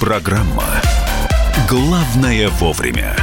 Программа «Главное вовремя».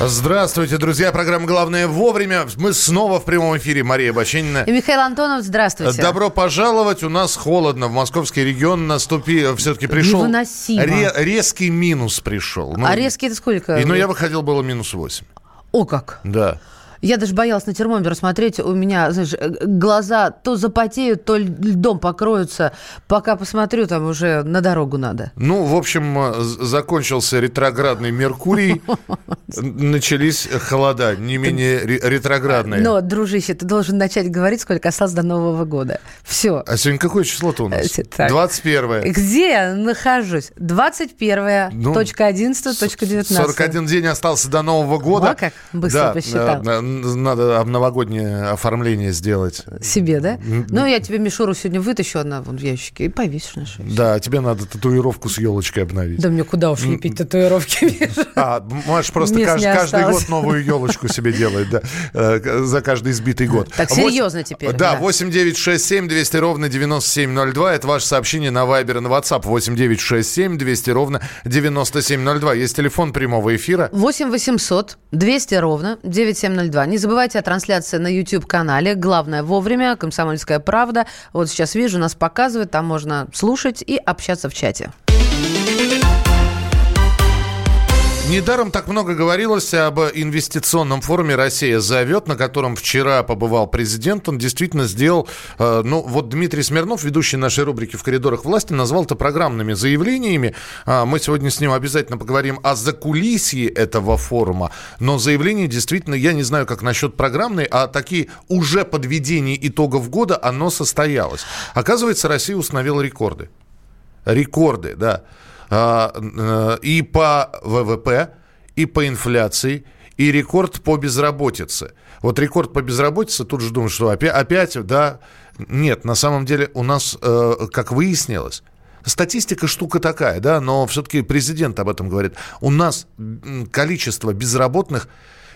Здравствуйте, друзья. Программа «Главное вовремя». Мы снова в прямом эфире. Мария Баченина. И Михаил Антонов, здравствуйте. Добро пожаловать. У нас холодно. В московский регион наступил, все-таки пришел... Невыносимо. ре- резкий минус пришел. Ну, А резкий это сколько? И, ну, я выходил, было минус 8. О, как! Да. Я даже боялась на термометр смотреть. У меня, знаешь, э, глаза то запотеют, то льдом покроются. Пока посмотрю, там уже на дорогу надо. Ну, в общем, э, закончился ретроградный Меркурий. Начались холода, не менее ре- ретроградные. Но, дружище, ты должен начать говорить, сколько осталось до Нового года. Все. А сегодня какое число-то у нас? Э, так. 21 Где я нахожусь? 21 Ну, точка 11, точка 19. 41 день остался до Нового года. Во как быстро да, посчитал. Надо новогоднее оформление сделать. Себе, да? Ну, я тебе мишуру сегодня вытащу, она вон в ящике, и повесишь на шею. Да, тебе надо татуировку с елочкой обновить. Да мне куда уж лепить татуировки. А, Маш просто каждый год новую елочку себе делает, да, э, за каждый избитый год. Так, серьезно теперь, Да, да. 8 9 6 7 200 ровно 9702. Это ваше сообщение на Viber и на WhatsApp. 8 9 6 7 200 ровно 9702. Есть телефон прямого эфира. 8 800 200 ровно 9702. Не забывайте о трансляции на YouTube-канале. Главное вовремя. Комсомольская правда. Вот сейчас вижу, нас показывают. Там можно слушать и общаться в чате. Недаром так много говорилось об инвестиционном форуме «Россия зовет», на котором вчера побывал президент. Он действительно сделал... э, ну, вот Дмитрий Смирнов, ведущий нашей рубрики «В коридорах власти», назвал это программными заявлениями. А, Мы сегодня с ним обязательно поговорим о закулисье этого форума. Но заявление действительно, я не знаю, как насчет программной, а такие уже подведения итогов года, оно состоялось. Оказывается, Россия установила рекорды. Рекорды, да. А, э, И по ВВП, и по инфляции, и рекорд по безработице. Вот рекорд по безработице, тут же думаю, что опять, опять да. Нет, на самом деле у нас, э, как выяснилось, Статистика штука такая, да, но все-таки президент об этом говорит. У нас количество безработных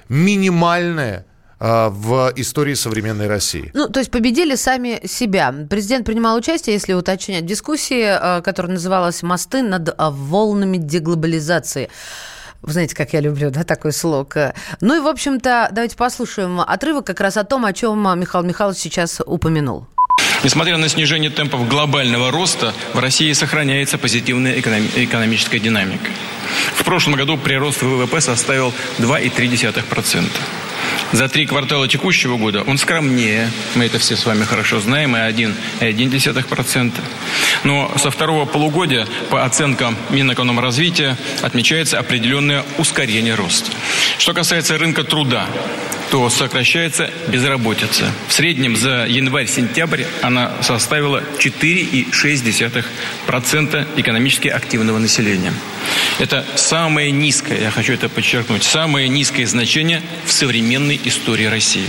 минимальное в истории современной России. Ну, то есть победили сами себя. Президент принимал участие, если уточнять, в дискуссии, э, которая называлась «Мосты над э, волнами деглобализации». Вы знаете, как я люблю, да, такой слог. Э, Ну и, в общем-то, давайте послушаем отрывок как раз о том, о чем э, Михаил Михайлович сейчас упомянул. Несмотря на снижение темпов глобального роста, в России сохраняется позитивная эконом- экономическая динамика. В прошлом году прирост ВВП составил 2,3%. За три квартала текущего года он скромнее, мы это все с вами хорошо знаем, и 1,1%. Но со второго полугодия, по оценкам Минэкономразвития, отмечается определенное ускорение роста. Что касается рынка труда, то сокращается безработица. В среднем за январь-сентябрь она составила 4,6% экономически активного населения. Это самое низкое, я хочу это подчеркнуть, самое низкое значение в современной истории России.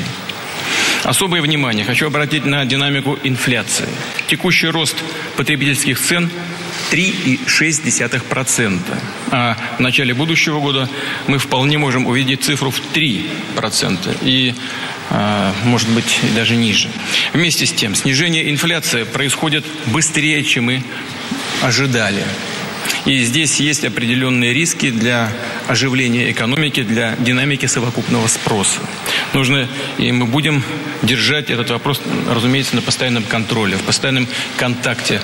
Особое внимание хочу обратить на динамику инфляции. Текущий рост потребительских цен 3,6%. А в начале будущего года мы вполне можем увидеть цифру в 3%. И, а, может быть, даже ниже. Вместе с тем, снижение инфляции происходит быстрее, чем мы ожидали. И здесь есть определенные риски для оживления экономики, для динамики совокупного спроса. Нужно, и мы будем держать этот вопрос, разумеется, на постоянном контроле, в постоянном контакте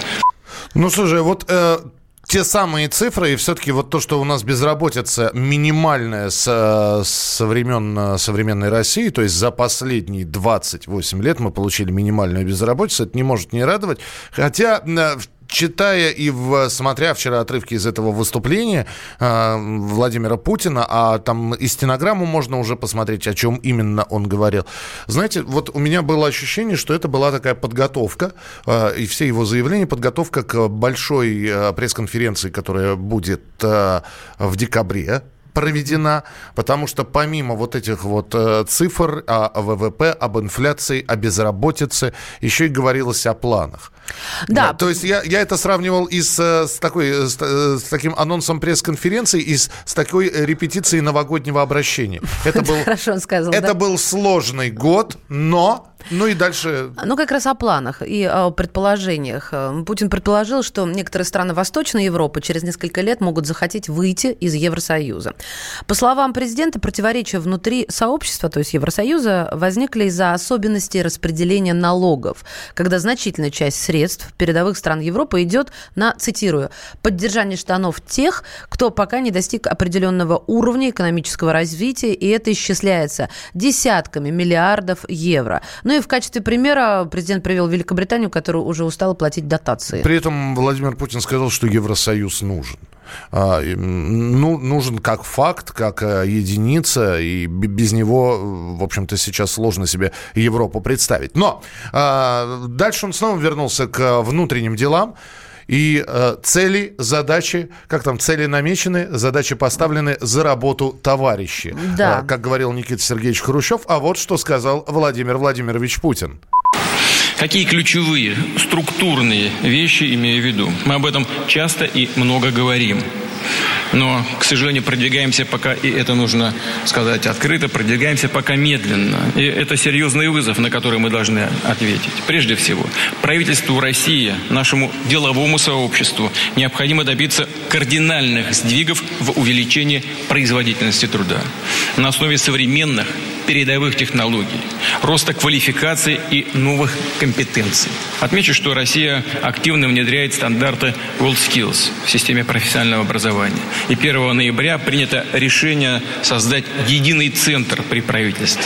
Ну, слушай, вот э, те самые цифры, и все-таки вот то, что у нас безработица минимальная с, э, со времен э, современной России, то есть за последние 28 лет мы получили минимальную безработицу, это не может не радовать. Хотя э, читая и смотря вчера отрывки из этого выступления э, Владимира Путина, а там и стенограмму можно уже посмотреть, о чем именно он говорил. Знаете, вот у меня было ощущение, что это была такая подготовка, э, и все его заявления, подготовка к большой э, пресс-конференции, которая будет в декабре проведена, потому что помимо вот этих вот цифр о ВВП, об инфляции, о безработице, еще и говорилось о планах. Да. То есть я, я это сравнивал и с, с, такой, с, с таким анонсом пресс-конференции, и с, с такой репетицией новогоднего обращения. Это был, Хорошо он сказал. Это да? был сложный год, но ну и дальше... Ну, как раз о планах и о предположениях. Путин предположил, что некоторые страны Восточной Европы через несколько лет могут захотеть выйти из Евросоюза. По словам президента, противоречия внутри сообщества, то есть Евросоюза, возникли из-за особенностей распределения налогов, когда значительная часть средств передовых стран Европы идет на, цитирую, поддержание штанов тех, кто пока не достиг определенного уровня экономического развития, и это исчисляется десятками миллиардов евро. Ну и в качестве примера президент привел Великобританию, которая уже устала платить дотации. При этом Владимир Путин сказал, что Евросоюз нужен. А, ну, нужен как факт, как э, единица, и без него, в общем-то, сейчас сложно себе Европу представить. Но а, дальше он снова вернулся к внутренним делам. И э, цели, задачи, как там, цели намечены, задачи поставлены за работу товарищи. Да. Э, как говорил Никита Сергеевич Хрущев. А вот что сказал Владимир Владимирович Путин. Какие ключевые структурные вещи имею в виду? Мы об этом часто и много говорим. Но, к сожалению, продвигаемся пока, и это нужно сказать открыто, продвигаемся пока медленно. И это серьезный вызов, на который мы должны ответить. Прежде всего, правительству России, нашему деловому сообществу необходимо добиться кардинальных сдвигов в увеличении производительности труда на основе современных передовых технологий, роста квалификации и новых компетенций. Отмечу, что Россия активно внедряет стандарты WorldSkills в системе профессионального образования. И 1 ноября принято решение создать единый центр при правительстве.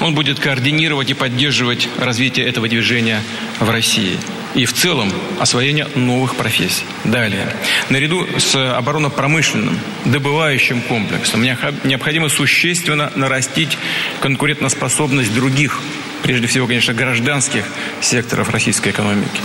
Он будет координировать и поддерживать развитие этого движения в России и в целом освоение новых профессий. Далее. Наряду с оборонно-промышленным, добывающим комплексом необходимо существенно нарастить конкурентоспособность других, прежде всего, конечно, гражданских секторов российской экономики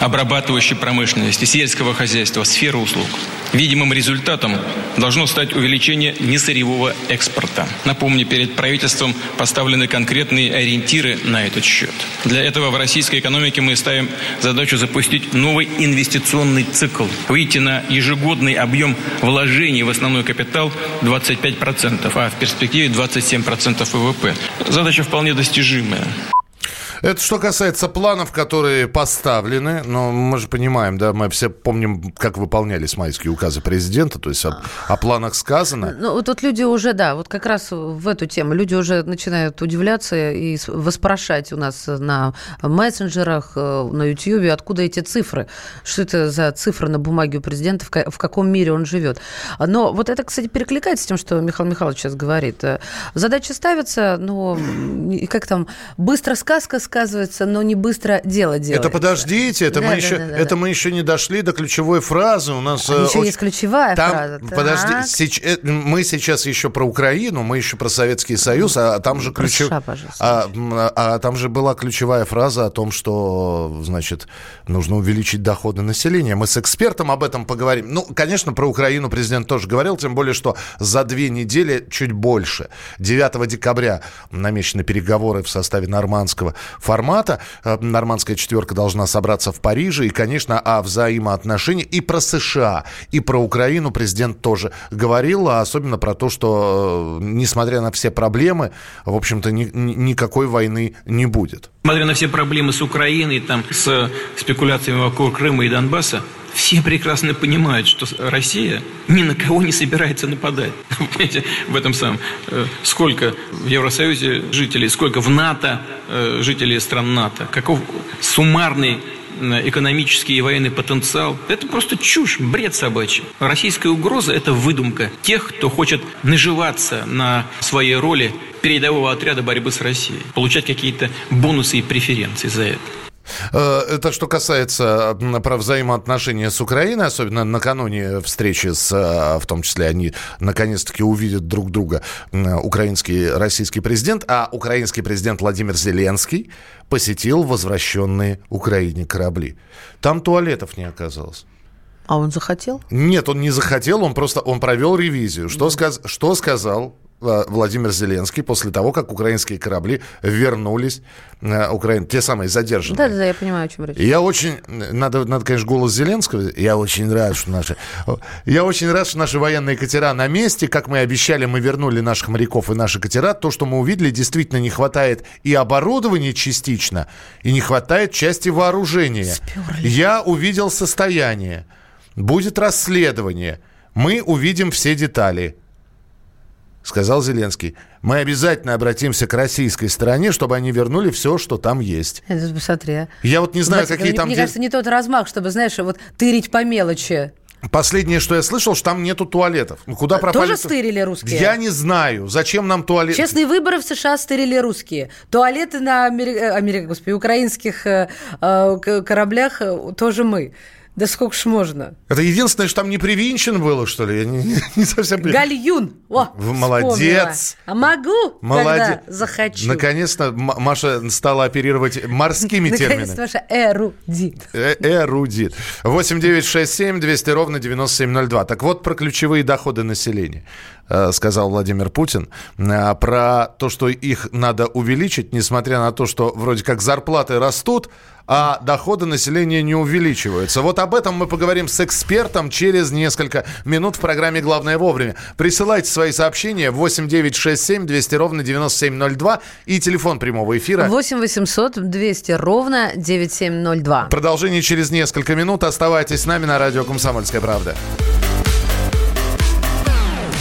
обрабатывающей промышленности, сельского хозяйства, сферы услуг. Видимым результатом должно стать увеличение несырьевого экспорта. Напомню, перед правительством поставлены конкретные ориентиры на этот счет. Для этого в российской экономике мы ставим задачу запустить новый инвестиционный цикл, выйти на ежегодный объем вложений в основной капитал 25%, а в перспективе 27% ВВП. Задача вполне достижимая. Это что касается планов, которые поставлены. Но мы же понимаем, да, мы все помним, как выполнялись майские указы президента. То есть о, о планах сказано. Ну, тут люди уже, да, вот как раз в эту тему. Люди уже начинают удивляться и воспрашать у нас на мессенджерах, э, на YouTube, откуда эти цифры. Что это за цифры на бумаге у президента, в каком мире он живет. Но вот это, кстати, перекликается с тем, что Михаил Михайлович сейчас говорит. Задача ставится, но как там, быстро сказка сказывается, но не быстро дело делается. Это подождите, это, да, мы, да, еще, да, да, это да. мы еще не дошли до ключевой фразы. У нас а еще очень... есть ключевая Там, фраза. Подожди, сеч... Э, мы сейчас еще про Украину, мы еще про Советский Союз, а там же ключев... а, а, а там же была ключевая фраза о том, что, значит, нужно увеличить доходы населения. Мы с экспертом об этом поговорим. Ну, конечно, про Украину президент тоже говорил, тем более, что за две недели чуть больше. 9 декабря намечены переговоры в составе нормандского формата. Э, нормандская четверка должна собраться в Париже. И, конечно, о взаимоотношениях и про США, и про Украину президент тоже говорил, а особенно про то, что, э, несмотря на все проблемы, в общем-то, ни, никакой войны не будет. Несмотря на все проблемы с Украиной, там, с спекуляциями вокруг Крыма и Донбасса, все прекрасно понимают, что Россия ни на кого не собирается нападать. Понимаете, в этом самом. Э, сколько в Евросоюзе жителей, сколько в НАТО э, жителей стран НАТО, каков суммарный экономический и военный потенциал. Это просто чушь, бред собачий. Российская угроза – это выдумка тех, кто хочет наживаться на своей роли передового отряда борьбы с Россией, получать какие-то бонусы и преференции за это. Э, это что касается про взаимоотношения с Украиной, особенно накануне встречи с, э, в том числе они наконец-таки увидят друг друга, украинский российский президент, а украинский президент Владимир Зеленский посетил возвращенные Украине корабли. Там туалетов не оказалось. А он захотел? Нет, он не захотел, он просто он провел ревизию. Что, сказ, что сказал Владимир Зеленский после того, как украинские корабли вернулись, э, Украин, те самые задержанные. Да, да, я понимаю, о чем речь. Я очень, надо, надо, конечно, голос Зеленского. Я очень рад, что наши, я очень рад, что наши военные катера на месте. Как мы обещали, мы вернули наших моряков и наши катера. То, что мы увидели, действительно не хватает и оборудования частично, и не хватает части вооружения. Сперли. Я увидел состояние. Будет расследование. Мы увидим все детали. Сказал Зеленский. Мы обязательно обратимся к российской стороне, чтобы они вернули все, что там есть. Это посмотри. А. Я вот не знаю, Знаете, какие мне, там... Мне кажется, не тот размах, чтобы, знаешь, вот тырить по мелочи. Последнее, что я слышал, что там нету туалетов. Ну, куда пропали? Тоже стырили русские? Я не знаю. Зачем нам туалет? Честные выборы в США стырили русские. Туалеты на Амери... Э, Америк... Господи, украинских э, э кораблях э, тоже мы. Да сколько ж можно? Это единственное, что там не привинчено было, что ли? Я не, не, совсем... Гальюн! О, Молодец! А могу, Молодец. когда захочу. Наконец-то Маша стала оперировать морскими терминами. Наконец-то Маша эрудит. Э эрудит. 8 9 6 7 200 ровно 9702. Так вот про ключевые доходы населения. Э, сказал Владимир Путин, э, про то, что их надо увеличить, несмотря на то, что вроде как зарплаты растут, а доходы населения не увеличиваются. Вот об этом мы поговорим с экспертом через несколько минут в программе «Главное вовремя». Присылайте свои сообщения 8 9 6 7 200 ровно 9702 и телефон прямого эфира 8 800 200 ровно 9702. Продолжение через несколько минут. Оставайтесь с нами на радио «Комсомольская правда».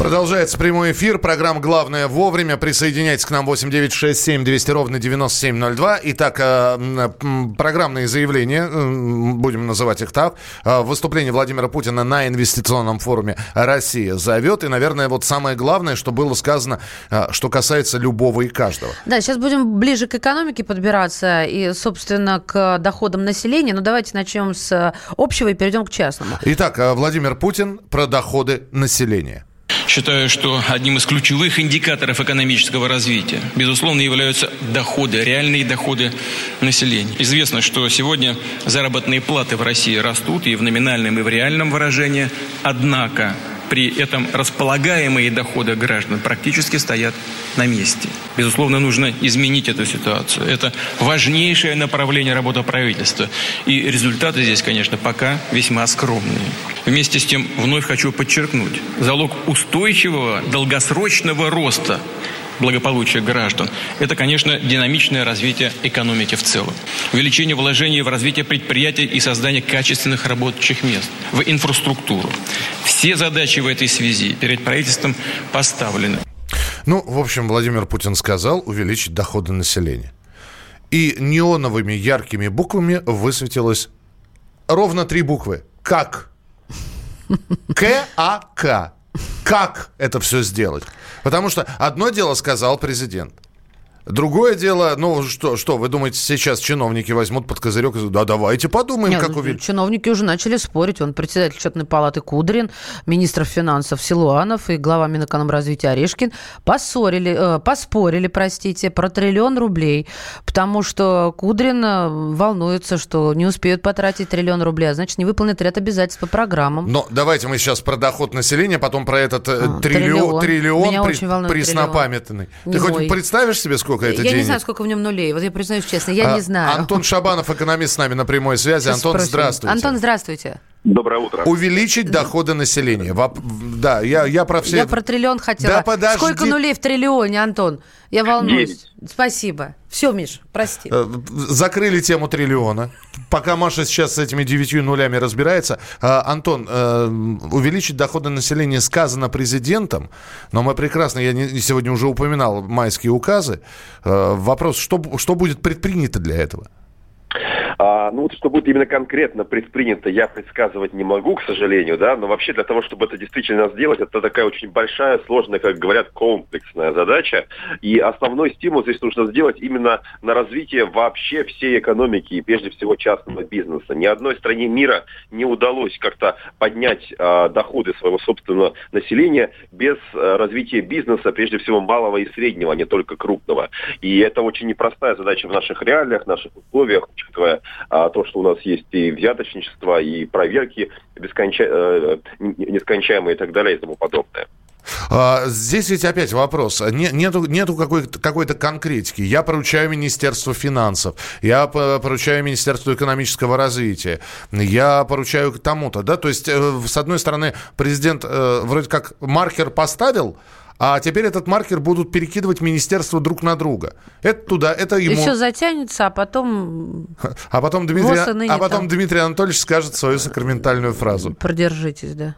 Продолжается прямой эфир. Программа «Главное вовремя». Присоединяйтесь к нам 8967 200 ровно 9702. Итак, э, программные заявления, э, будем называть их так. Э, выступление Владимира Путина на инвестиционном форуме «Россия зовет». И, наверное, вот самое главное, что было сказано, что касается любого и каждого. Да, сейчас будем ближе к экономике подбираться и, собственно, к доходам населения. Но давайте начнем с общего и перейдем к частному. Итак, Владимир Путин про доходы населения. Считаю, что одним из ключевых индикаторов экономического развития, безусловно, являются доходы, реальные доходы населения. Известно, что сегодня заработные платы в России растут и в номинальном, и в реальном выражении. Однако при этом располагаемые доходы граждан практически стоят на месте. Безусловно, нужно изменить эту ситуацию. Это важнейшее направление работы правительства. И результаты здесь, конечно, пока весьма скромные. Вместе с тем, вновь хочу подчеркнуть, залог устойчивого долгосрочного роста благополучия граждан. Это, конечно, динамичное развитие экономики в целом. Увеличение вложений в развитие предприятий и создание качественных рабочих мест, в инфраструктуру. Все задачи в этой связи перед правительством поставлены. Ну, в общем, Владимир Путин сказал увеличить доходы населения. И неоновыми яркими буквами высветилось ровно три буквы. Как? К-А-К. Как это все сделать? Потому что одно дело сказал президент. Другое дело, ну что, что вы думаете, сейчас чиновники возьмут под козырек и да давайте подумаем, Нет, как ну, увеличить. Чиновники уже начали спорить. Он председатель счетной палаты Кудрин, министр финансов Силуанов и глава Минэкономразвития Орешкин поссорили, э, поспорили, простите, про триллион рублей, потому что Кудрин э, волнуется, что не успеют потратить триллион рублей, а значит, не выполнит ряд обязательств по программам. Но давайте мы сейчас про доход населения, потом про этот э, А, триллион, триллион. триллион при- преснопамятный. Ты хоть представишь себе, сколько это я денег? не знаю, сколько в нем нулей. Вот я признаюсь честно, я А, не знаю. Антон Шабанов, экономист, с нами на прямой связи. Сейчас Антон, спросим. здравствуйте. Антон, здравствуйте. Доброе утро. Увеличить доходы населения. Воп- Да, я, я про все... Я про триллион хотела. Да подожди. Сколько нулей в триллионе, Антон? Я волнуюсь. Спасибо. Все, Миш, прости. Э, Закрыли тему триллиона. Пока Маша сейчас с этими девятью нулями разбирается. А, Антон, э, увеличить доходы населения сказано президентом, но мы прекрасно, я сегодня уже упоминал майские указы. Э, Вопрос, что, что будет предпринято для этого? А, ну вот что будет именно конкретно предпринято, я предсказывать не могу, к сожалению, да, но вообще для того, чтобы это действительно сделать, это такая очень большая, сложная, как говорят, комплексная задача. И основной стимул здесь нужно сделать именно на развитие вообще всей экономики и прежде всего частного бизнеса. Ни одной стране мира не удалось как-то поднять а, доходы своего собственного населения без а, развития бизнеса, прежде всего малого и среднего, а не только крупного. И это очень непростая задача в наших реалиях, наших условиях, учитывая а, то, что у нас есть и взяточничество, и проверки бесконча... э, нескончаемые и так далее и тому подобное. А, Здесь ведь опять вопрос. Не- Нету, нету какой-то, какой-то конкретики. Я поручаю Министерству финансов, я по- поручаю Министерству экономического развития, я поручаю тому-то. Да? То есть, э, с одной стороны, президент э, вроде как маркер поставил, а теперь этот маркер будут перекидывать министерства друг на друга. Это туда, это И ему. все затянется, а потом А потом, Дмитрий, а потом там. Дмитрий Анатольевич скажет свою сакраментальную фразу. продержитесь, да.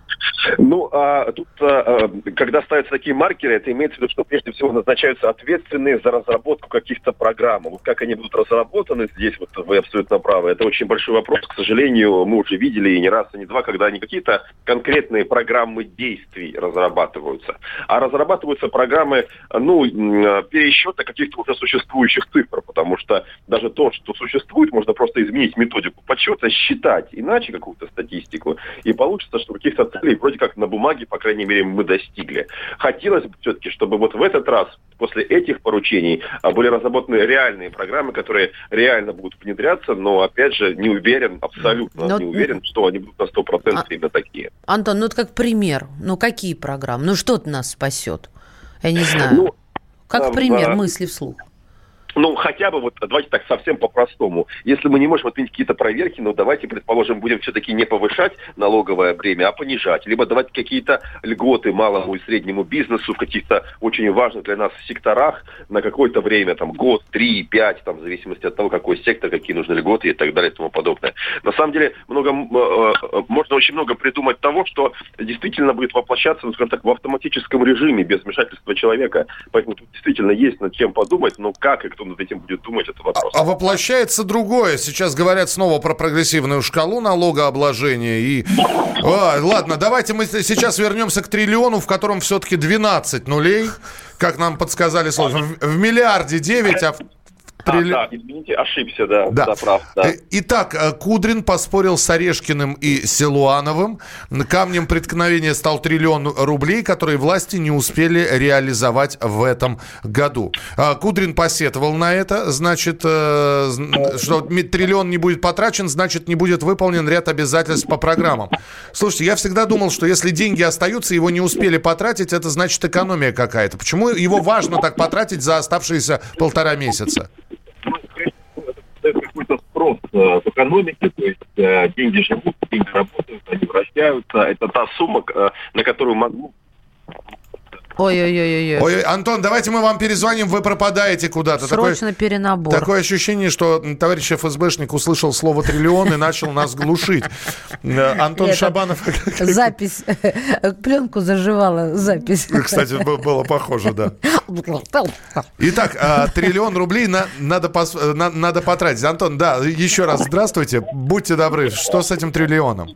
Ну, а тут, а, а, когда ставятся такие маркеры, это имеется в виду, что прежде всего назначаются ответственные за разработку каких-то программ. Вот как они будут разработаны здесь, вот вы абсолютно правы, это очень большой вопрос. К сожалению, мы уже видели и не раз, и не два, когда не какие-то конкретные программы действий разрабатываются, а разрабатываются программы, ну, м, пересчета каких-то уже существующих цифр, потому что даже то, что существует, можно просто изменить методику подсчета, считать иначе какую-то статистику, и получится, что каких-то целей вроде как на бумаге, по крайней мере, мы достигли. Хотелось бы все-таки, чтобы вот в этот раз, после этих поручений, а, были разработаны реальные программы, которые реально будут внедряться, но, опять же, не уверен, абсолютно Но- не уверен, что они будут на 100% А- именно такие. Антон, ну это как пример. Ну какие программы? Ну что нас спасет? Я не знаю. Ну, как а, пример а, мысли вслух. Ну, хотя бы вот, давайте так совсем по-простому. Если мы не можем отменить какие-то проверки, ну, давайте, предположим, будем все-таки не повышать налоговое бремя, а понижать. Либо давать какие-то льготы малому и среднему бизнесу в каких-то очень важных для нас секторах на какое-то время, там, год, три, пять, там, в зависимости от того, какой сектор, какие нужны льготы и так далее и тому подобное. На самом деле, много, э, э, можно очень много придумать того, что действительно будет воплощаться, ну, скажем так, в автоматическом режиме, без вмешательства человека. Поэтому действительно есть над чем подумать, но как и кто над этим будет думать, это вопрос. А воплощается другое. Сейчас говорят снова про прогрессивную шкалу налогообложения. И... А, ладно, давайте мы сейчас вернемся к триллиону, в котором все-таки 12 нулей. Как нам подсказали, сложно. В, в миллиарде 9, а в А, трилли- да, извините, ошибся, да, Да. да, прав, да. Э, Итак, э, Кудрин поспорил с Орешкиным и Силуановым. Камнем преткновения стал триллион рублей, которые власти не успели реализовать в этом году. А, Кудрин посетовал на это, значит, э, что триллион не будет потрачен, значит, не будет выполнен ряд обязательств по программам. Слушайте, я всегда думал, что если деньги остаются, его не успели потратить, это значит экономия какая-то. Почему его важно так потратить за оставшиеся полтора месяца? Ну, прежде всего, это создает спрос э, в экономике, то есть э, деньги живут, деньги работают, они вращаются. Это та сумма, э, на которую могло Ой-ой-ой. Ой, Антон, давайте мы вам перезвоним, вы пропадаете куда-то. Такое, Срочно перенабор. такое ощущение, что товарищ ФСБшник услышал слово триллион и начал нас глушить. Антон Шабанов, Запись. Пленку заживала запись. кстати, было похоже, да. Итак, а, триллион рублей на- надо, пос- на- надо потратить. Антон, да, еще раз здравствуйте. Будьте добры, что с этим триллионом?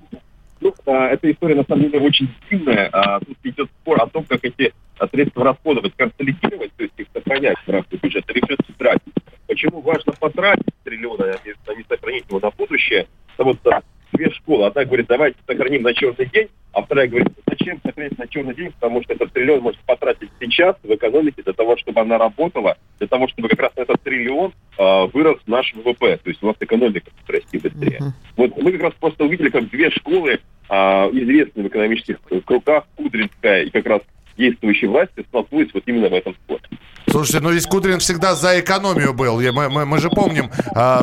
Ну, а, эта история на самом деле очень длинная. А, Тут идет спор о том, как эти средства расходовать, консолидировать, то есть их сохранять в рамках бюджета, или все-таки тратить. Почему важно потратить триллионы, а не сохранить его на будущее? Потому что две школы. Одна говорит, давайте сохраним на черный день, а вторая говорит, зачем сохранить на черный день, потому что этот триллион может потратить сейчас в экономике для того, чтобы она работала, для того, чтобы как раз этот триллион э, вырос наш ВВП. То есть у нас экономика расти быстрее. Uh-huh. Вот мы как раз просто увидели, как две школы, э, известные в экономических кругах, Кудринская и как раз действующей власти столкнулись вот именно в этом споре. Слушайте, ну ведь Кудрин всегда за экономию был. Мы, мы, мы же помним, а,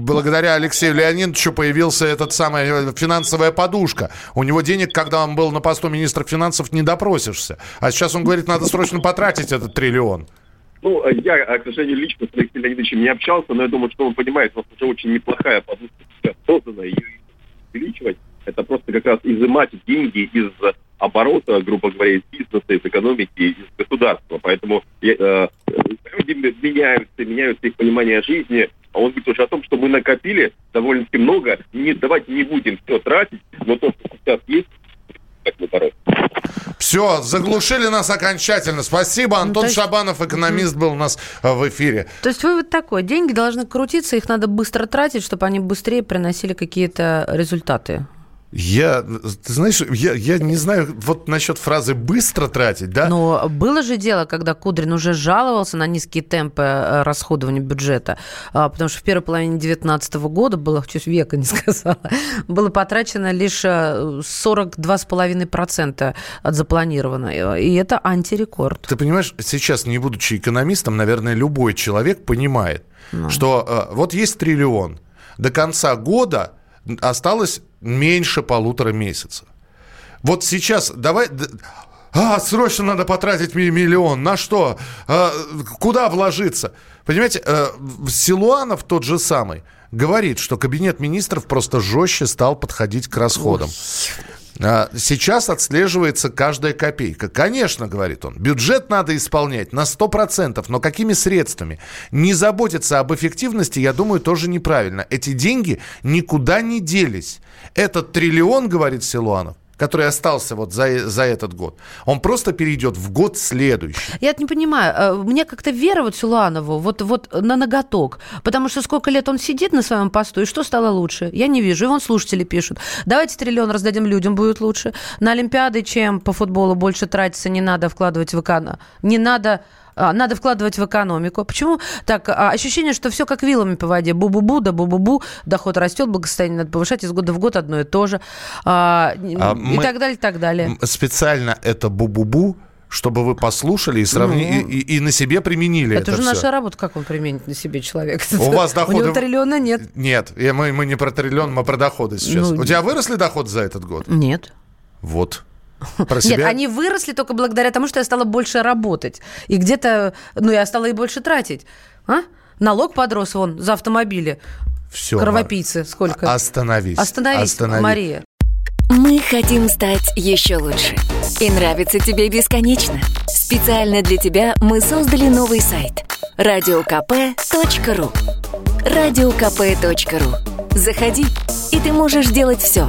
благодаря Алексею Леонидовичу появился этот самая э, финансовая подушка. У него денег, когда он был на посту министра финансов, не допросишься. А сейчас он говорит, надо срочно потратить этот триллион. Ну, я, к сожалению, лично с Алексеем Леонидовичем не общался, но я думаю, что он понимает, у нас уже очень неплохая подушка создана, и увеличивать это просто как раз изымать деньги из оборота, грубо говоря, из бизнеса, из экономики, из государства. Поэтому э, люди меняются, меняются их понимание жизни. А он говорит уже о том, что мы накопили довольно-таки много. Не, давайте не будем все тратить, но то, что сейчас есть, как мы бороться. Все, заглушили нас окончательно. Спасибо. Ну, Антон ну, есть... Шабанов, экономист, был у нас э, в эфире. То есть вывод такой. Деньги должны крутиться, их надо быстро тратить, чтобы они быстрее приносили какие-то результаты. Я, ты знаешь, я, я не знаю, вот насчет фразы «быстро тратить», да? Но было же дело, когда Кудрин уже жаловался на низкие темпы э, расходования бюджета, а, потому что в первой половине 2019 года было, чуть века не сказала, было потрачено лишь 42,5% э, от запланированного, и это антирекорд. Ты понимаешь, сейчас, не будучи экономистом, наверное, любой человек понимает, ну. что э, вот есть триллион, до конца года осталось меньше полутора месяца. Вот сейчас давай... А, срочно надо потратить миллион. На что? А, куда вложиться? Понимаете, э, Силуанов тот же самый говорит, что кабинет министров просто жестче стал подходить к расходам. А, сейчас отслеживается каждая копейка. Конечно, говорит он, бюджет надо исполнять на 100%, но какими средствами? Не заботиться об эффективности, я думаю, тоже неправильно. Эти деньги никуда не делись. Этот триллион, говорит Силуанов, который остался вот за, за этот год, он просто перейдет в год следующий. Я не понимаю, э, мне как-то вера вот Силуанову вот, вот на ноготок, потому что сколько лет он сидит на своем посту, и что стало лучше? Я не вижу, и вон слушатели пишут, давайте триллион раздадим людям, будет лучше. На Олимпиады, чем по футболу больше тратиться, не надо вкладывать в экран, не надо надо вкладывать в экономику. Почему так? А, ощущение, что все как вилами по воде. Бу-бу-бу, да бу-бу-бу, доход растет, благосостояние надо повышать из года в год одно и то же. А, а и так далее, и так далее. Специально это бу-бу-бу чтобы вы послушали и сравнили, ну, и, и, и на себе применили это. Это же наша работа, как он применит на себе человек. У вас доходы... У него триллиона нет. Нет, мы, мы не про триллион, мы про доходы сейчас. Ну, У тебя выросли доходы за этот год? Нет. Вот. Про себя? Нет, они выросли только благодаря тому, что я стала больше работать. И где-то, ну, я стала и больше тратить. А? Налог подрос вон за автомобили. Все. Кровопийцы. Сколько? Остановись. Остановись, Остановись. Мария. Мы хотим стать еще лучше. И нравится тебе бесконечно. Специально для тебя мы создали новый сайт. радиокп.ру радиокп.ру Заходи, и ты можешь делать все.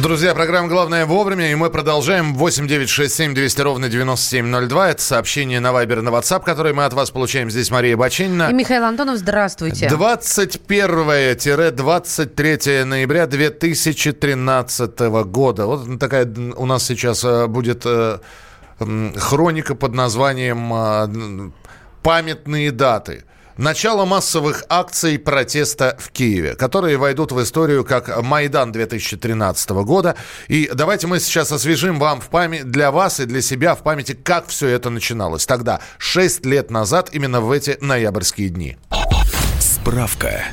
Друзья, программа «Главное вовремя», и мы продолжаем. 8 9 6 7 200 ровно 9702. Это сообщение на Вайбер на WhatsApp, которое мы от вас получаем. Здесь Мария Бачинина. И Михаил Антонов, здравствуйте. 21-23 ноября 2013 года. Вот такая у нас сейчас э, будет э, хроника под названием э, «Памятные даты». Начало массовых акций протеста в Киеве, которые войдут в историю как Майдан 2013 года. И давайте мы сейчас освежим вам в память, для вас и для себя в памяти, как все это начиналось. Тогда, 6 лет назад, именно в эти ноябрьские дни. Справка.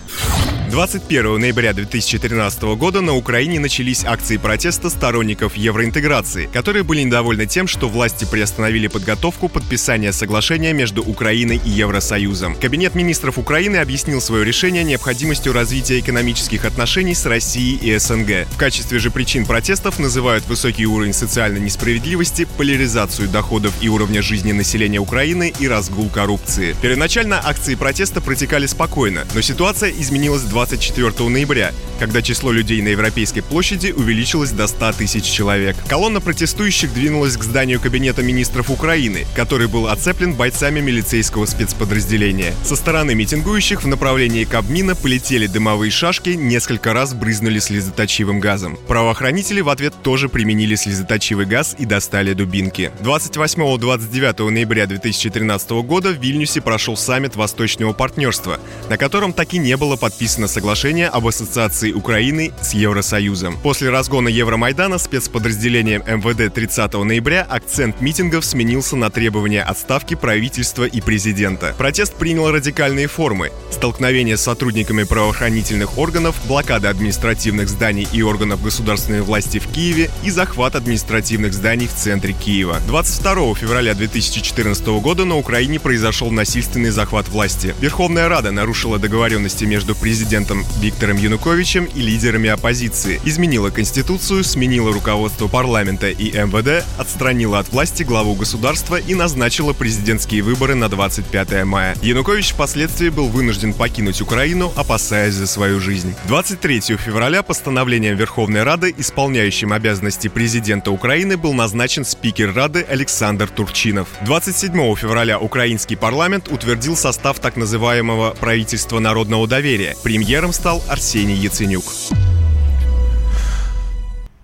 21 ноября 2013 года на Украине начались акции протеста сторонников евроинтеграции, которые были недовольны тем, что власти приостановили подготовку подписания соглашения между Украиной и Евросоюзом. Кабинет министров Украины объяснил свое решение необходимостью развития экономических отношений с Россией и СНГ. В качестве же причин протестов называют высокий уровень социальной несправедливости, поляризацию доходов и уровня жизни населения Украины и разгул коррупции. Первоначально акции протеста протекали спокойно, но ситуация изменилась 24 ноября, когда число людей на Европейской площади увеличилось до 100 тысяч человек. Колонна протестующих двинулась к зданию Кабинета министров Украины, который был оцеплен бойцами милицейского спецподразделения. Со стороны митингующих в направлении Кабмина полетели дымовые шашки, несколько раз брызнули слезоточивым газом. Правоохранители в ответ тоже применили слезоточивый газ и достали дубинки. 28-29 ноября 2013 года в Вильнюсе прошел саммит Восточного партнерства, на котором так и не было подписано соглашение об ассоциации Украины с Евросоюзом. После разгона Евромайдана спецподразделением МВД 30 ноября акцент митингов сменился на требования отставки правительства и президента. Протест принял радикальные формы. Столкновение с сотрудниками правоохранительных органов, блокада административных зданий и органов государственной власти в Киеве и захват административных зданий в центре Киева. 22 февраля 2014 года на Украине произошел насильственный захват власти. Верховная Рада нарушила договоренности между президентом Виктором Януковичем и лидерами оппозиции, изменила Конституцию, сменила руководство парламента и МВД, отстранила от власти главу государства и назначила президентские выборы на 25 мая. Янукович впоследствии был вынужден покинуть Украину, опасаясь за свою жизнь. 23 февраля постановлением Верховной Рады, исполняющим обязанности президента Украины, был назначен спикер Рады Александр Турчинов. 27 февраля украинский парламент утвердил состав так называемого правительства народного доверия. Премьером стал Арсений Яценюк.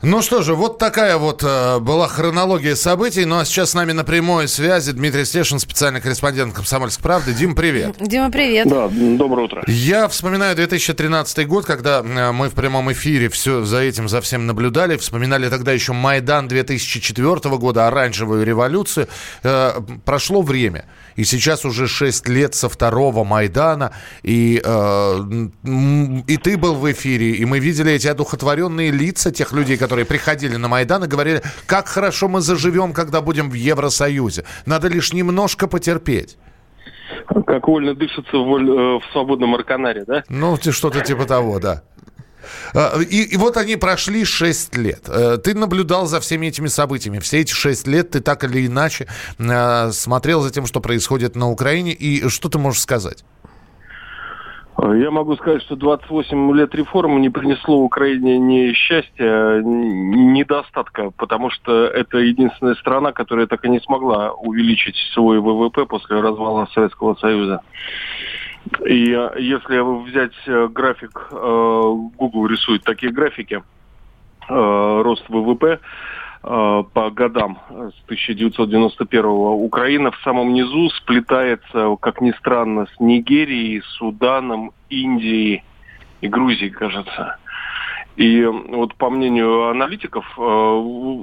Ну что же, вот такая вот э, была хронология событий. Ну а сейчас с нами на прямой связи Дмитрий Стешин, специальный корреспондент «Комсомольской правды». Дим, привет. Дима, привет. Да, доброе утро. Я вспоминаю 2013 год, когда э, мы в прямом эфире все за этим, за всем наблюдали. Вспоминали тогда еще Майдан 2004 года, оранжевую революцию. Э, прошло время. И сейчас уже 6 лет со второго Майдана. И, э, и ты был в эфире, и мы видели эти одухотворенные лица тех людей, которые приходили на Майдан и говорили, как хорошо мы заживем, когда будем в Евросоюзе. Надо лишь немножко потерпеть. Как вольно дышится в, воль, э, в свободном Арканаре, да? Ну, что-то типа того, да. Э, и, и вот они прошли 6 лет. Э, ты наблюдал за всеми этими событиями. Все эти 6 лет ты так или иначе смотрел за тем, что происходит на Украине. И что ты можешь сказать? Я могу сказать, что 28 лет реформы не принесло Украине ни счастья, ни недостатка, потому что это единственная страна, которая так и не смогла увеличить свой ВВП после развала Советского Союза. И э, если взять э, график, э, Google рисует такие графики, рост ВВП, по годам с 1991 Украина в самом низу сплетается, как ни странно, с Нигерией, Суданом, Индией и Грузией, кажется. И вот по мнению аналитиков,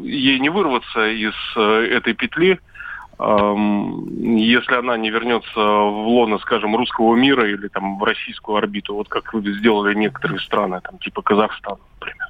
ей не вырваться из этой петли – если она не вернется в лоно, скажем, русского мира или там в российскую орбиту, вот как сделали некоторые страны, там типа Казахстан, например.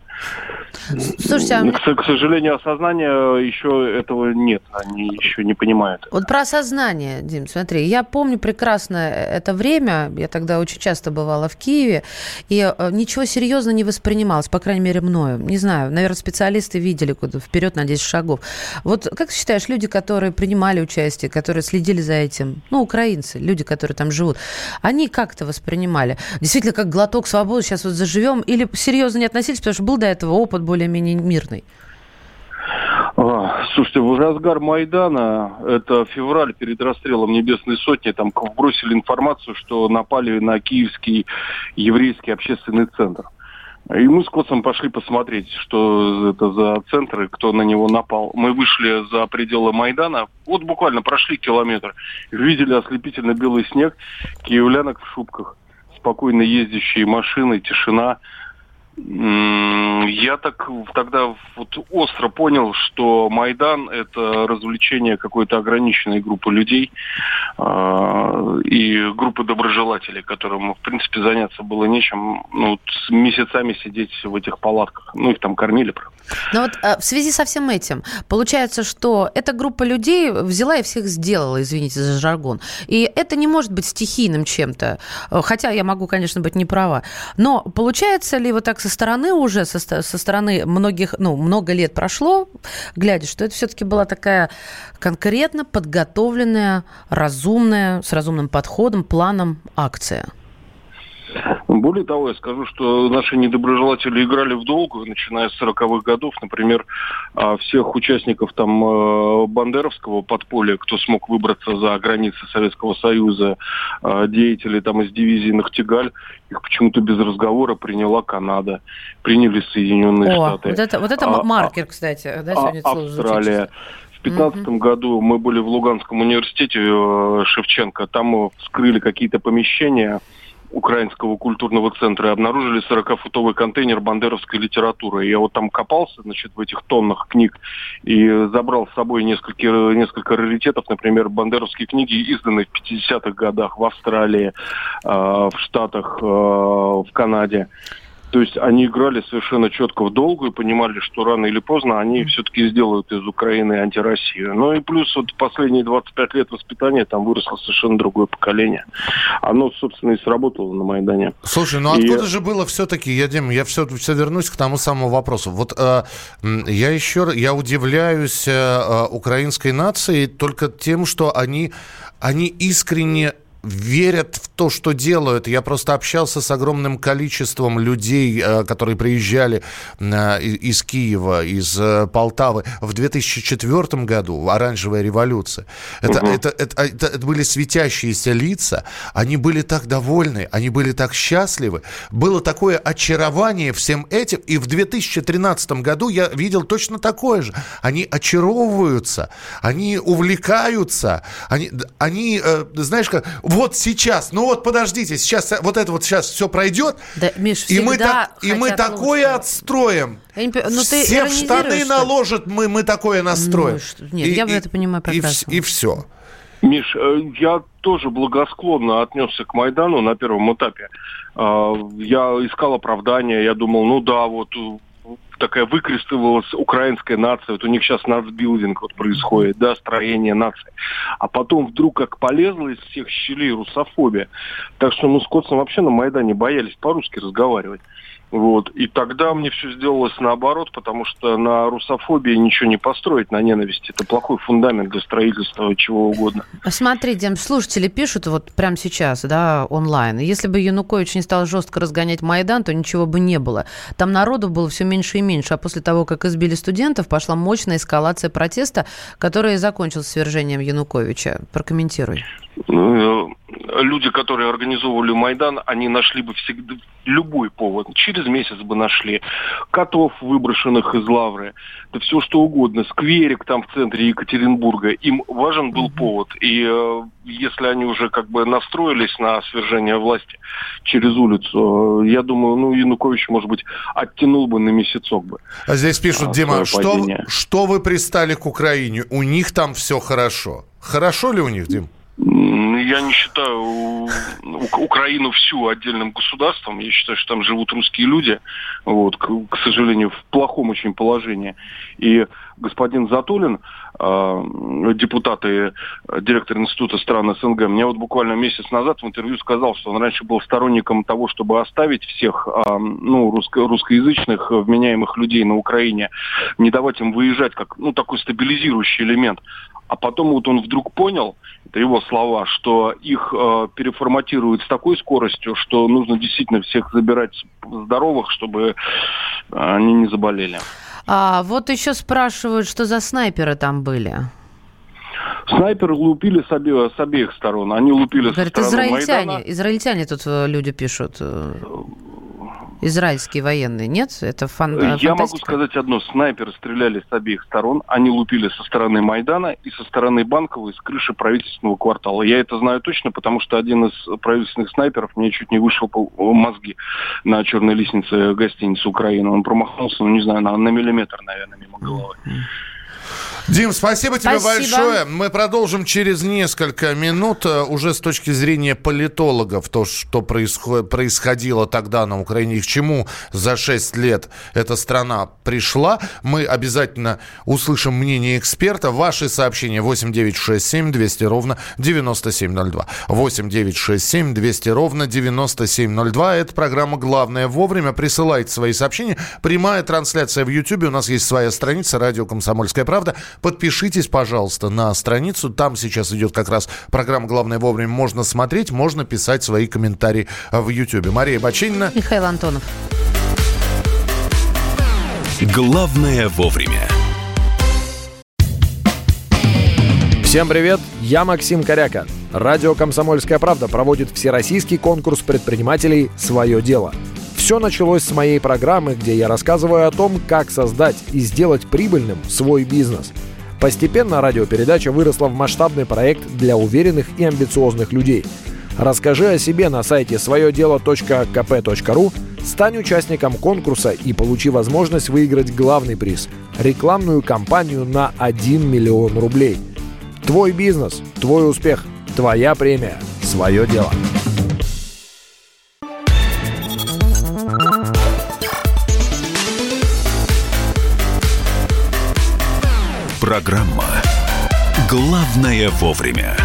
Слушайте, а... к, к сожалению, осознания еще этого нет, они еще не понимают. Вот про осознание, Дим, смотри, я помню прекрасно это время, я тогда очень часто бывала в Киеве, и э, ничего серьезно не воспринималось, по крайней мере, мною. Не знаю, наверное, специалисты видели куда вперед на 10 шагов. Вот как ты считаешь, люди, которые принимали участие, которые следили за этим, ну, украинцы, люди, которые там живут, они как это воспринимали? Действительно, как глоток свободы, сейчас вот заживем, или серьезно не относились, потому что был до этого опыт более-менее мирный? А, слушайте, в разгар Майдана, это февраль перед расстрелом Небесной Сотни, там бросили информацию, что напали на киевский еврейский общественный центр. И мы с Коцем пошли посмотреть, что это за центр и кто на него напал. Мы вышли за пределы Майдана, вот буквально прошли километр, видели ослепительно белый снег, киевлянок в шубках, спокойно ездящие машины, тишина – Я так тогда вот остро понял, что Майдан – это развлечение какой-то ограниченной группы людей э, и группы доброжелателей, которым, в принципе, заняться было нечем. Ну, вот месяцами сидеть в этих палатках. Ну, их там кормили, правда. Вот э, в связи со всем этим, получается, что эта группа людей взяла и всех сделала, извините за жаргон. И это не может быть стихийным чем-то. Хотя я могу, конечно, быть не права. Но получается ли вот так со стороны уже, со, со стороны многих, ну, много лет прошло, глядя, что это все-таки была такая конкретно подготовленная, разумная, с разумным подходом, планом акция? Более того, я скажу, что наши недоброжелатели играли в долгую, начиная с 40-х годов. Например, а, всех участников там э, бандеровского подполья, кто смог выбраться за границы Советского Союза, а, деятелей там из дивизии Нахтигаль, их почему-то без разговора приняла Канада, приняли Соединенные О, Штаты. Вот это, вот это а, маркер, кстати, да, сегодня Австралия. В 2015 угу. году мы были в Луганском университете э, Шевченко. Там вскрыли какие-то помещения, Украинского культурного центра обнаружили 40-футовый контейнер бандеровской литературы. Я вот там копался, значит, в этих тоннах книг и забрал с собой несколько, несколько раритетов, например, бандеровские книги, изданные в 50-х годах в Австралии, э, в Штатах, э, в Канаде. То есть они играли совершенно четко в долгу и понимали, что рано или поздно они все-таки сделают из Украины антироссию. Ну и плюс вот последние 25 лет воспитания там выросло совершенно другое поколение. Оно, собственно, и сработало на Майдане. Слушай, ну и... откуда же было все-таки, я, Дим, я все, все вернусь к тому самому вопросу. Вот э, я еще, я удивляюсь э, э, украинской нации только тем, что они, они искренне верят в то, что делают. Я просто общался с огромным количеством людей, э, которые приезжали э, из Киева, из э, Полтавы в 2004 году, оранжевая революция. Это, угу. это, это, это, это были светящиеся лица, они были так довольны, они были так счастливы. Было такое очарование всем этим, и в 2013 году я видел точно такое же. Они очаровываются, они увлекаются, они, они знаешь, как вот сейчас, ну вот подождите, сейчас вот это вот сейчас все пройдет, да, Миш, и мы, так, и мы такое лучше. отстроим. Я не, ну, ты Все в штаны что? наложат, мы, мы такое настроим. Ну, нет, и, я и, это понимаю прекрасно. И, и все. Миш, э, я тоже благосклонно отнесся к Майдану на первом этапе. А, я искал оправдания, я думал, ну да, вот такая выкрестовалась украинская нация, вот у них сейчас нацбилдинг вот происходит, да, строение нации. А потом вдруг как полезла из всех щелей русофобия. Так что мы с Котцем вообще на Майдане боялись по-русски разговаривать. Вот. И тогда мне все сделалось наоборот, потому что на русофобии ничего не построить, на ненависти. Это плохой фундамент для строительства чего угодно. Смотрите, слушатели пишут вот прямо сейчас, да, онлайн. Если бы Янукович не стал жестко разгонять Майдан, то ничего бы не было. Там народу было все меньше и меньше. А после того, как избили студентов, пошла мощная эскалация протеста, которая и закончилась свержением Януковича. Прокомментируй. Ну, люди, которые организовывали Майдан, они нашли бы всегда любой повод. Через месяц бы нашли котов, выброшенных из лавры, да все что угодно, скверик там в центре Екатеринбурга. Им важен был повод. И э, если они уже как бы настроились на свержение власти через улицу, э, я думаю, ну, Янукович, может быть, оттянул бы на месяцок бы. А здесь пишут, а, Дима, что, что вы пристали к Украине? У них там все хорошо. Хорошо ли у них, Дим? Я не считаю Украину всю отдельным государством. Я считаю, что там живут русские люди, вот, к, к сожалению, в плохом очень положении. И господин Затулин, э, депутат и директор Института стран СНГ, мне вот буквально месяц назад в интервью сказал, что он раньше был сторонником того, чтобы оставить всех э, ну, русско- русскоязычных вменяемых людей на Украине, не давать им выезжать как ну, такой стабилизирующий элемент. А потом вот он вдруг понял, это его слова, что их э, переформатируют с такой скоростью, что нужно действительно всех забирать здоровых, чтобы они не заболели. А вот еще спрашивают, что за снайперы там были. Снайперы лупили с, обе, с обеих сторон. Они лупили Говорят, со стороны израильтяне, Майдана. израильтяне тут э, люди пишут. Израильские военные, нет? Это фан- Я фантастика? могу сказать одно. Снайперы стреляли с обеих сторон. Они лупили со стороны Майдана и со стороны Банкова из крыши правительственного квартала. Я это знаю точно, потому что один из правительственных снайперов мне чуть не вышел по мозги на черной лестнице гостиницы Украины. Он промахнулся, ну не знаю, на, на миллиметр, наверное, мимо головы. Дим, спасибо тебе Спасибо. большое. Мы продолжим через несколько минут э, уже с точки зрения политологов то, что происход- происходило тогда на Украине и к чему за 6 лет эта страна пришла. Мы обязательно услышим мнение эксперта. Ваши сообщения 8967 200 ровно 9702. 8967 200 ровно 9702. Это программа «Главное вовремя». Присылайте свои сообщения. Прямая трансляция в YouTube. У нас есть своя страница «Радио Комсомольская правда». Подпишитесь, пожалуйста, на страницу. Там сейчас идет как раз программа «Главное вовремя». Можно смотреть, можно писать свои комментарии в YouTube. Мария Бачинина. Михаил Антонов. Главное вовремя. Всем привет, я Максим Коряка. Радио «Комсомольская правда» проводит всероссийский конкурс предпринимателей «Свое дело». Все началось с моей программы, где я рассказываю о том, как создать и сделать прибыльным свой бизнес. Постепенно радиопередача выросла в масштабный проект для уверенных и амбициозных людей. Расскажи о себе на сайте своедело.кп.ру, стань участником конкурса и получи возможность выиграть главный приз – рекламную кампанию на 1 миллион рублей – Твой бизнес, твой успех, твоя премия, свое дело. Программа «Главное вовремя».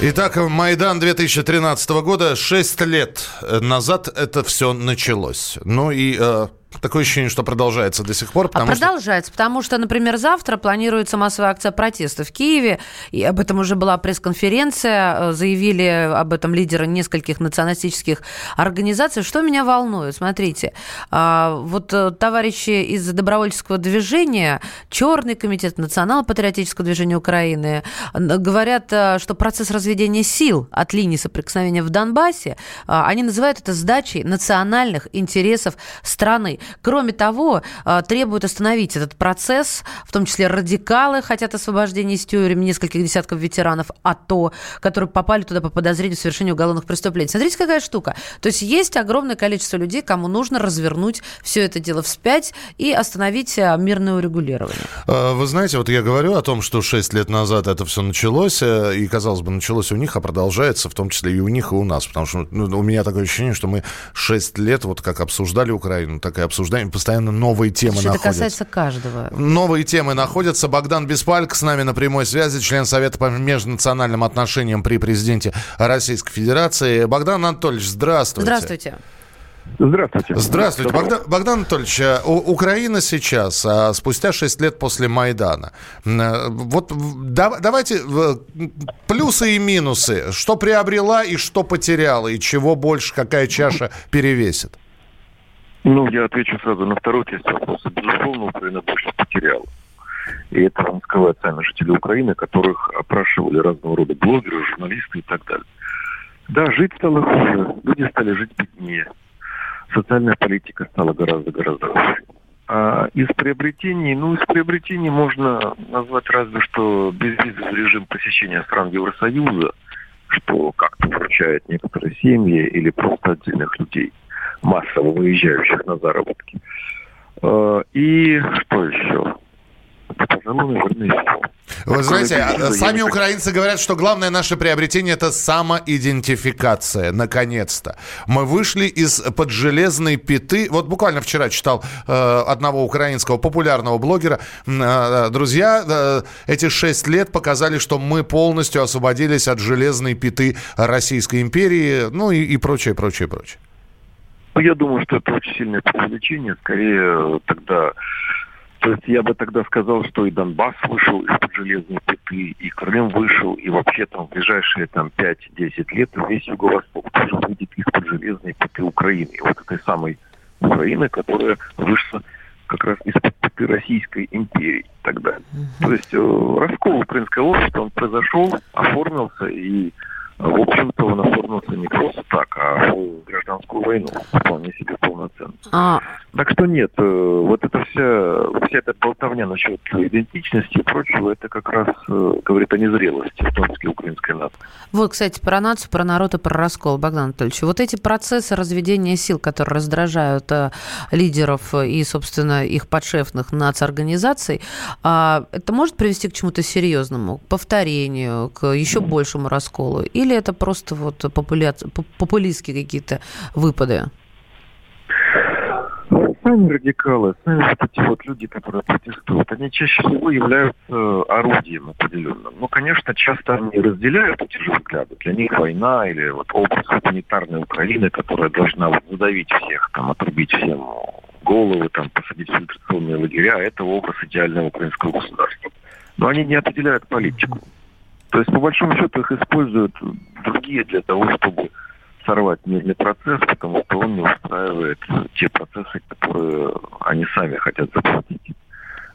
Итак, Майдан 2013 года, 6 лет назад это все началось. Ну и э, такое ощущение, что продолжается до сих пор. А Потому что... продолжается, потому что, например, завтра планируется массовая акция протеста в Киеве, и об этом уже была пресс-конференция, э, заявили об этом лидеры нескольких националистических организаций. Что меня волнует? Смотрите, а, вот э, товарищи из добровольческого движения, Черный комитет, Национал-патриотического движения Украины говорят, э, что процесс разведения сил от линии соприкосновения в Донбассе, а, они называют это сдачей национальных интересов страны. Кроме того, э, требуют остановить этот процесс, в том числе радикалы хотят освобождения из тюрем нескольких десятков ветеранов АТО, которые попали туда по подозрению в совершении уголовных преступлений. Смотрите, какая штука. То есть есть огромное количество людей, кому нужно развернуть все это дело вспять и остановить э, мирное урегулирование. Э, Вы знаете, вот я говорю о том, что 6 лет назад это все началось, э, и, казалось бы, началось у них, а продолжается в том числе и у них, и у нас. Потому что ну, у меня такое ощущение, что мы 6 лет вот как обсуждали Украину, так и обсуждаем, постоянно новые темы Слушай, это находятся. касается каждого. Новые темы находятся. Богдан Беспальк с нами на прямой связи, член Совета по межнациональным отношениям при президенте Российской Федерации. Богдан Анатольевич, здравствуйте. Здравствуйте. Здравствуйте. Здравствуйте. Богдан, Богдан Анатольевич, У- Украина сейчас, а, спустя 6 лет после Майдана, а, вот да- давайте плюсы и минусы. Что приобрела и что потеряла, и чего больше, какая чаша перевесит? Ну, я отвечу сразу на второй часть вопроса. Безусловно, Украина больше потеряла. И это вам скрывают сами жители Украины, которых опрашивали разного рода блогеры, журналисты и так далее. Да, жить стало хуже, люди стали жить беднее. Социальная политика стала гораздо-гораздо хуже. А из приобретений, ну, из приобретений можно назвать разве что безвизовый режим посещения стран Евросоюза, что как-то выручает некоторые семьи или просто отдельных людей, массово выезжающих на заработки. Э, И что еще? Пожалуй, наверное, и все. Вы знаете, а, сами украинцы говорят, что главное наше приобретение – это самоидентификация, наконец-то. Мы вышли из-под железной пяты. Вот буквально вчера читал э, одного украинского популярного блогера. Э, Друзья, э, эти шесть лет показали, что мы полностью освободились от железной пяты Российской империи, ну и, и прочее, прочее, прочее. Ну, я думаю, что это очень сильное преувеличение. Скорее тогда... То есть я бы тогда сказал, что и Донбасс вышел из-под железной пяты, и Крым вышел, и вообще там в ближайшие там 5-10 лет весь Юго-Восток тоже выйдет из-под железной пяты Украины. И вот этой самой Украины, которая вышла как раз из-под пяты Российской империи далее. То есть э, раскол украинского общества, он произошел, оформился, и в общем-то, он оформился не просто так, а в гражданскую войну, вполне себе полноценно. А... Так что нет, э, вот эта вся, вся эта болтовня насчет идентичности и прочего, это как раз э, говорит о незрелости, в том числе украинской нации. Вот, кстати, про нацию, про народ и про раскол, Богдан Анатольевич. Вот эти процессы разведения сил, которые раздражают э, лидеров и, собственно, их подшефных нацорганизаций, э, это может привести к чему-то серьезному, к повторению, к еще большему расколу? Или это просто вот популя... популистские какие-то выпады? Сами радикалы, сами вот эти вот люди, которые протестуют, они чаще всего являются орудием определенным. Ну, конечно, часто они разделяют эти же взгляды. Для них война или вот образ гуманитарной Украины, которая должна вот задавить всех, там, отрубить всем головы, там, посадить в фильтрационные лагеря, это образ идеального украинского государства. Но они не определяют политику. То есть, по большому счету, их используют другие для того, чтобы сорвать мирный процесс, потому что он не устраивает те процессы, которые они сами хотят запустить.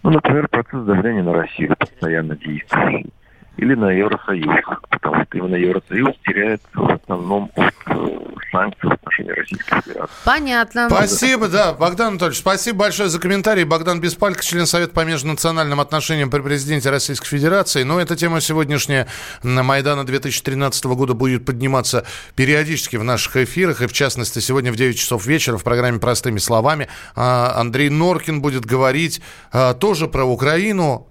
Ну, например, процесс давления на Россию постоянно действующий или на Евросоюз, потому что именно Евросоюз теряет в основном от э, санкций в отношении Российской Федерации. Понятно. Спасибо, да, Богдан Анатольевич, спасибо большое за комментарий. Богдан Беспалько, член Совета по межнациональным отношениям при президенте Российской Федерации. Но эта тема сегодняшняя на Майдана 2013 года будет подниматься периодически в наших эфирах, и в частности сегодня в 9 часов вечера в программе «Простыми словами» а, Андрей Норкин будет говорить а, тоже про Украину,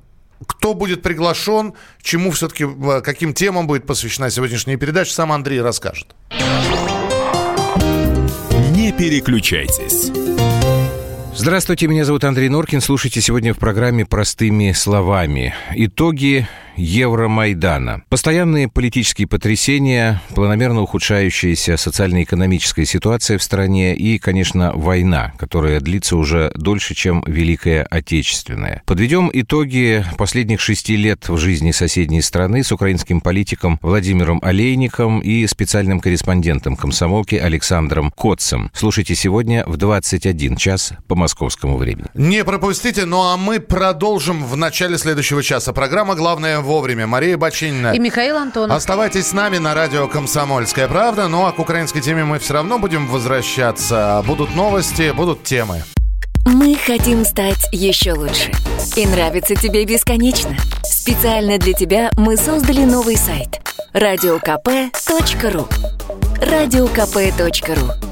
кто будет приглашен, чему все-таки, э, каким темам будет посвящена сегодняшняя передача, сам Андрей расскажет. Не переключайтесь. Здравствуйте, меня зовут Андрей Норкин. Слушайте сегодня в программе «Простыми словами». Итоги Евромайдана. Постоянные политические потрясения, планомерно ухудшающаяся социально-экономическая ситуация в стране и, конечно, война, которая длится уже дольше, чем Великая Отечественная. Подведем итоги последних шести лет в жизни соседней страны с украинским политиком Владимиром Олейником и специальным корреспондентом комсомолки Александром Котцем. Слушайте сегодня в 21 час по московскому времени. Не пропустите, ну а мы продолжим в начале следующего часа. Программа «Главное вовремя». Мария Бочинина. И Михаил Антонов. Оставайтесь с нами на радио «Комсомольская правда». Ну а к украинской теме мы все равно будем возвращаться. Будут новости, будут темы. Мы хотим стать еще лучше. И нравится тебе бесконечно. Специально для тебя мы создали новый сайт. Радиокп.ру Радиокп.ру